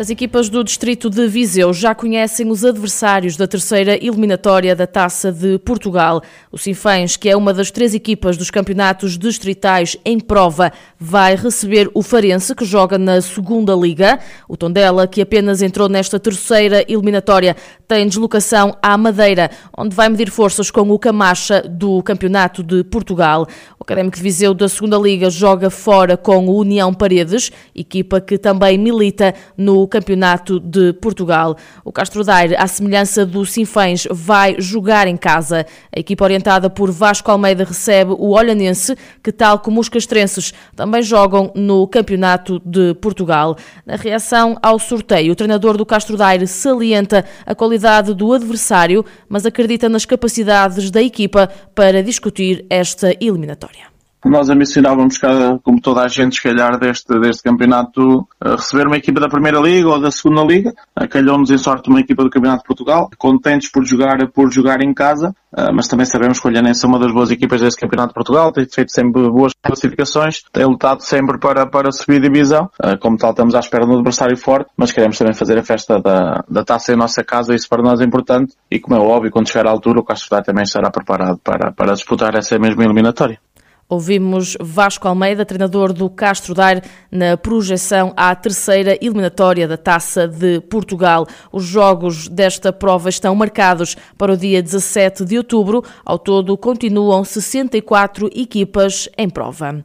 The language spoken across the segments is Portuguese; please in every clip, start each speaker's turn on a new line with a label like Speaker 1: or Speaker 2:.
Speaker 1: As equipas do distrito de Viseu já conhecem os adversários da terceira eliminatória da Taça de Portugal. O Sinfãs, que é uma das três equipas dos campeonatos distritais em prova, vai receber o Farense, que joga na segunda liga. O Tondela, que apenas entrou nesta terceira eliminatória, tem deslocação à Madeira, onde vai medir forças com o Camacha do Campeonato de Portugal. Académico de Viseu da segunda liga joga fora com o União Paredes, equipa que também milita no Campeonato de Portugal. O Castro Daire, à semelhança do Sinfãs, vai jogar em casa. A equipa orientada por Vasco Almeida recebe o Olhanense, que, tal como os castrenses, também jogam no Campeonato de Portugal. Na reação ao sorteio, o treinador do Castro Daire salienta a qualidade do adversário, mas acredita nas capacidades da equipa para discutir esta eliminatória
Speaker 2: nós ambicionávamos, como toda a gente, se calhar, deste, deste campeonato, receber uma equipa da Primeira Liga ou da Segunda Liga. Calhou-nos em sorte uma equipa do Campeonato de Portugal, contentes por jogar, por jogar em casa, mas também sabemos que o Olhanense é uma das boas equipas deste Campeonato de Portugal, tem feito sempre boas classificações, tem lutado sempre para, para subir divisão. Como tal, estamos à espera de um adversário forte, mas queremos também fazer a festa da, da taça em nossa casa, isso para nós é importante. E como é óbvio, quando chegar à altura, o Castro também estará preparado para, para disputar essa mesma eliminatória.
Speaker 1: Ouvimos Vasco Almeida, treinador do Castro Daire, na projeção à terceira eliminatória da Taça de Portugal. Os jogos desta prova estão marcados para o dia 17 de outubro. Ao todo, continuam 64 equipas em prova.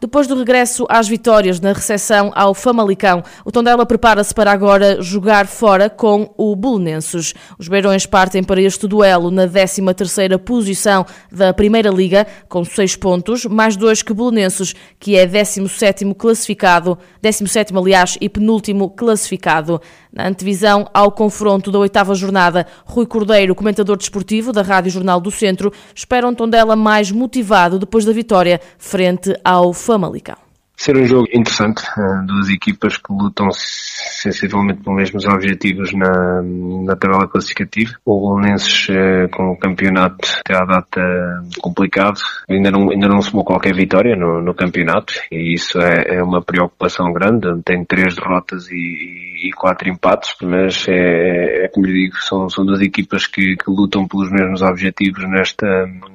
Speaker 1: Depois do regresso às vitórias na recepção ao Famalicão, o Tondela prepara-se para agora jogar fora com o Bolonenses. Os Beirões partem para este duelo na 13ª posição da Primeira Liga, com 6 pontos, mais dois que Bolonenses, que é 17º classificado, 17º aliás e penúltimo classificado. Na antevisão ao confronto da oitava jornada, Rui Cordeiro, comentador desportivo da Rádio Jornal do Centro, espera um Tondela mais motivado depois da vitória frente ao Famalicão
Speaker 3: ser um jogo interessante, eh, duas equipas que lutam sensivelmente pelos mesmos objetivos na, na tabela classificativa. O Bolonenses eh, com o campeonato até à data complicado, ainda não, ainda não somou qualquer vitória no, no campeonato e isso é, é, uma preocupação grande, tem três derrotas e, e quatro empates, mas é, é como lhe digo, são, são duas equipas que, que lutam pelos mesmos objetivos nesta,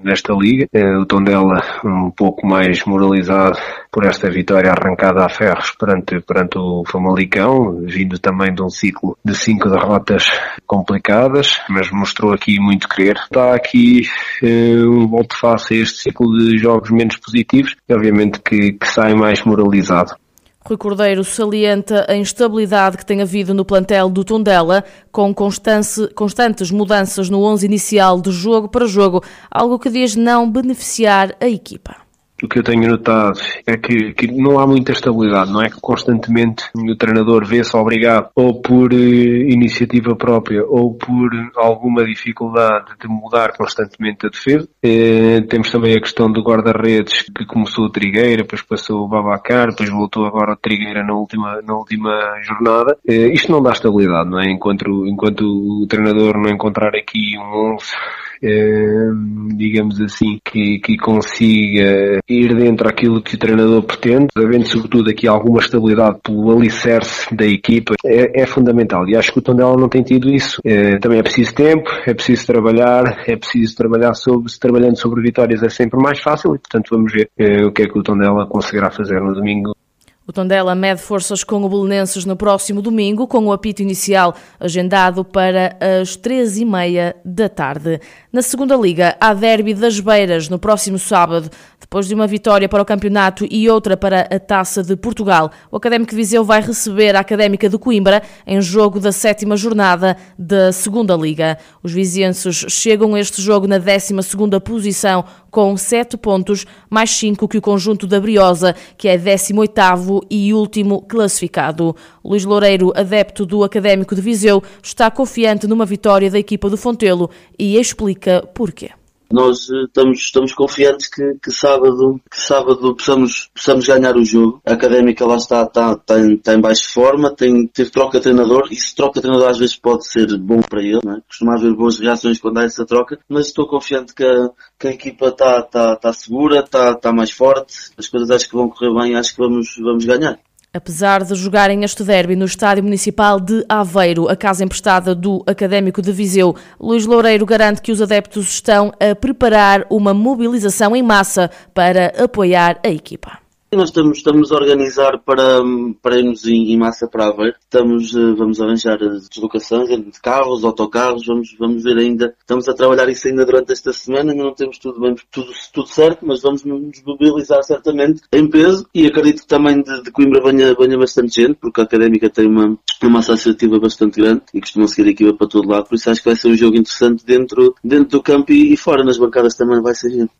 Speaker 3: nesta liga. Eh, o Tondela um pouco mais moralizado por esta vitória arrancada a ferros perante, perante o Famalicão, vindo também de um ciclo de cinco derrotas complicadas, mas mostrou aqui muito querer. Está aqui uh, um volto face a este ciclo de jogos menos positivos e obviamente que, que sai mais moralizado.
Speaker 1: Rui Cordeiro salienta a instabilidade que tem havido no plantel do Tondela, com constantes mudanças no 11 inicial de jogo para jogo, algo que diz não beneficiar a equipa
Speaker 3: o que eu tenho notado é que, que, não há muita estabilidade, não é que constantemente o treinador vê-se obrigado ou por uh, iniciativa própria ou por alguma dificuldade de mudar constantemente a defesa. Uh, temos também a questão do guarda-redes que começou o Trigueira, depois passou o Babacar, depois voltou agora o Trigueira na última, na última jornada. Uh, isto não dá estabilidade, não é? Enquanto, enquanto o treinador não encontrar aqui um 11 digamos assim, que, que consiga ir dentro daquilo que o treinador pretende, havendo sobretudo aqui alguma estabilidade pelo alicerce da equipa, é, é fundamental. E acho que o Tondela não tem tido isso. É, também é preciso tempo, é preciso trabalhar, é preciso trabalhar sobre, se trabalhando sobre vitórias é sempre mais fácil e portanto vamos ver é, o que é que o Tondela conseguirá fazer no domingo
Speaker 1: o Tondela mede forças com o Belenenses no próximo domingo, com o apito inicial agendado para as três e meia da tarde. Na segunda liga, há derby das Beiras no próximo sábado. Depois de uma vitória para o campeonato e outra para a Taça de Portugal, o Académico de Viseu vai receber a Académica de Coimbra em jogo da sétima jornada da segunda liga. Os vizienses chegam a este jogo na 12 segunda posição com 7 pontos, mais 5 que o conjunto da Briosa, que é 18º e último classificado. Luís Loureiro, adepto do Académico de Viseu, está confiante numa vitória da equipa do Fontelo e explica porquê
Speaker 4: Nós uh, estamos, estamos confiantes que, que sábado, que sábado possamos, possamos ganhar o jogo. A académica lá está, está, está, em, está em baixa forma, tem, teve troca de treinador, e se troca de treinador às vezes pode ser bom para ele, não é? costuma haver boas reações quando há essa troca, mas estou confiante que a, que a equipa está, está, está segura, está, está mais forte, as coisas acho que vão correr bem, acho que vamos, vamos ganhar.
Speaker 1: Apesar de jogarem este derby no Estádio Municipal de Aveiro, a casa emprestada do Académico de Viseu, Luís Loureiro garante que os adeptos estão a preparar uma mobilização em massa para apoiar a equipa.
Speaker 4: Nós estamos, estamos a organizar para, para irmos em, em massa para Aveiro. Estamos, eh, vamos arranjar deslocações de carros, autocarros, vamos, vamos ver ainda. Estamos a trabalhar isso ainda durante esta semana, ainda não temos tudo bem, tudo, tudo certo, mas vamos nos mobilizar certamente em peso e acredito que também de, de Coimbra venha, venha bastante gente, porque a Académica tem uma, uma massa associativa bastante grande e costumam seguir a equipa para todo lado, por isso acho que vai ser um jogo interessante dentro, dentro do campo e, e fora, nas bancadas também vai ser gente.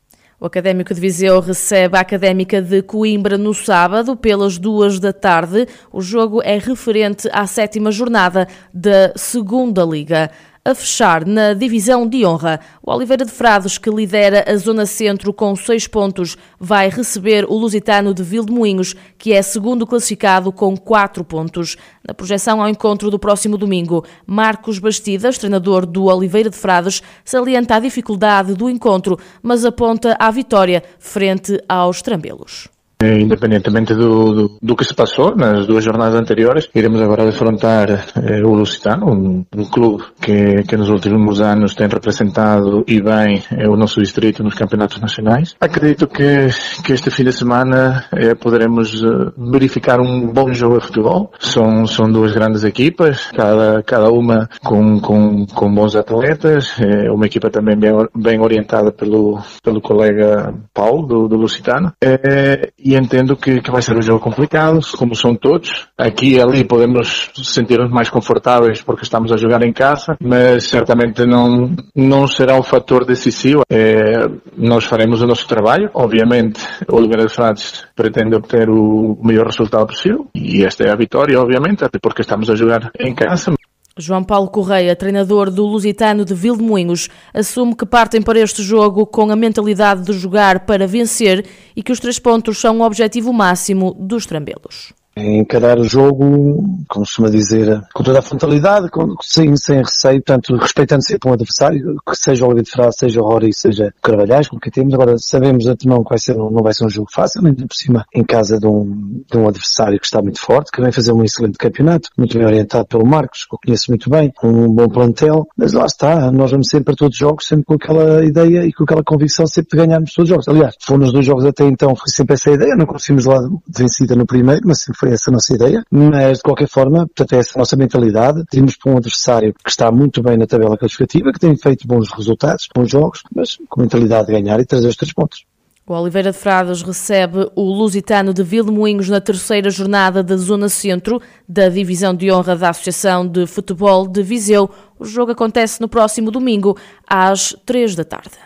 Speaker 1: O Académico de Viseu recebe a Académica de Coimbra no sábado, pelas duas da tarde. O jogo é referente à sétima jornada da Segunda Liga a fechar na divisão de honra. O Oliveira de Frades, que lidera a Zona Centro com seis pontos, vai receber o Lusitano de Vildemoinhos, que é segundo classificado com quatro pontos. Na projeção ao encontro do próximo domingo, Marcos Bastidas, treinador do Oliveira de Frades, salienta a dificuldade do encontro, mas aponta à vitória frente aos Trambelos.
Speaker 5: Eh, independentemente do, do, do, que se passou nas duas jornadas anteriores, iremos agora defrontar eh, o Lusitano, um, um, clube que, que nos últimos anos tem representado e bem eh, o nosso distrito nos campeonatos nacionais. Acredito que, que este fim de semana eh, poderemos eh, verificar um bom jogo de futebol. São, são duas grandes equipas, cada, cada uma com, com, com bons atletas, eh, uma equipa também bem, bem orientada pelo, pelo colega Paulo, do, do Lusitano. e entendo que, que vai ser um jogo complicado, como são todos. Aqui e ali podemos sentir-nos mais confortáveis porque estamos a jogar em casa, mas certamente não, não será um fator decisivo. É, nós faremos o nosso trabalho. Obviamente, o Oliveira de Frades pretende obter o melhor resultado possível e esta é a vitória, obviamente, até porque estamos a jogar em casa.
Speaker 1: João Paulo Correia, treinador do Lusitano de Vildemoinhos, assume que partem para este jogo com a mentalidade de jogar para vencer e que os três pontos são o objetivo máximo dos trambelos
Speaker 6: encarar o jogo, como costuma dizer, com toda a frontalidade, com, sem, sem receio, portanto, respeitando sempre um adversário, que seja o Oliveira de Frade, seja o Rory, seja o Carvalhais, com quem temos. Agora, sabemos antemão que vai ser, não vai ser um jogo fácil, nem por cima, em casa de um, de um adversário que está muito forte, que vem fazer um excelente campeonato, muito bem orientado pelo Marcos, que eu conheço muito bem, um bom plantel, mas lá está, nós vamos sempre para todos os jogos, sempre com aquela ideia e com aquela convicção sempre de ganharmos todos os jogos. Aliás, foi nos dois jogos até então, foi sempre essa ideia, não conseguimos lá vencida no primeiro, mas sempre essa a nossa ideia, mas de qualquer forma, portanto, é essa a nossa mentalidade. Temos para um adversário que está muito bem na tabela classificativa, que tem feito bons resultados, bons jogos, mas com mentalidade de ganhar e trazer os três pontos.
Speaker 1: O Oliveira de Frades recebe o Lusitano de Vilmoinhos na terceira jornada da Zona Centro da Divisão de Honra da Associação de Futebol de Viseu. O jogo acontece no próximo domingo, às três da tarde.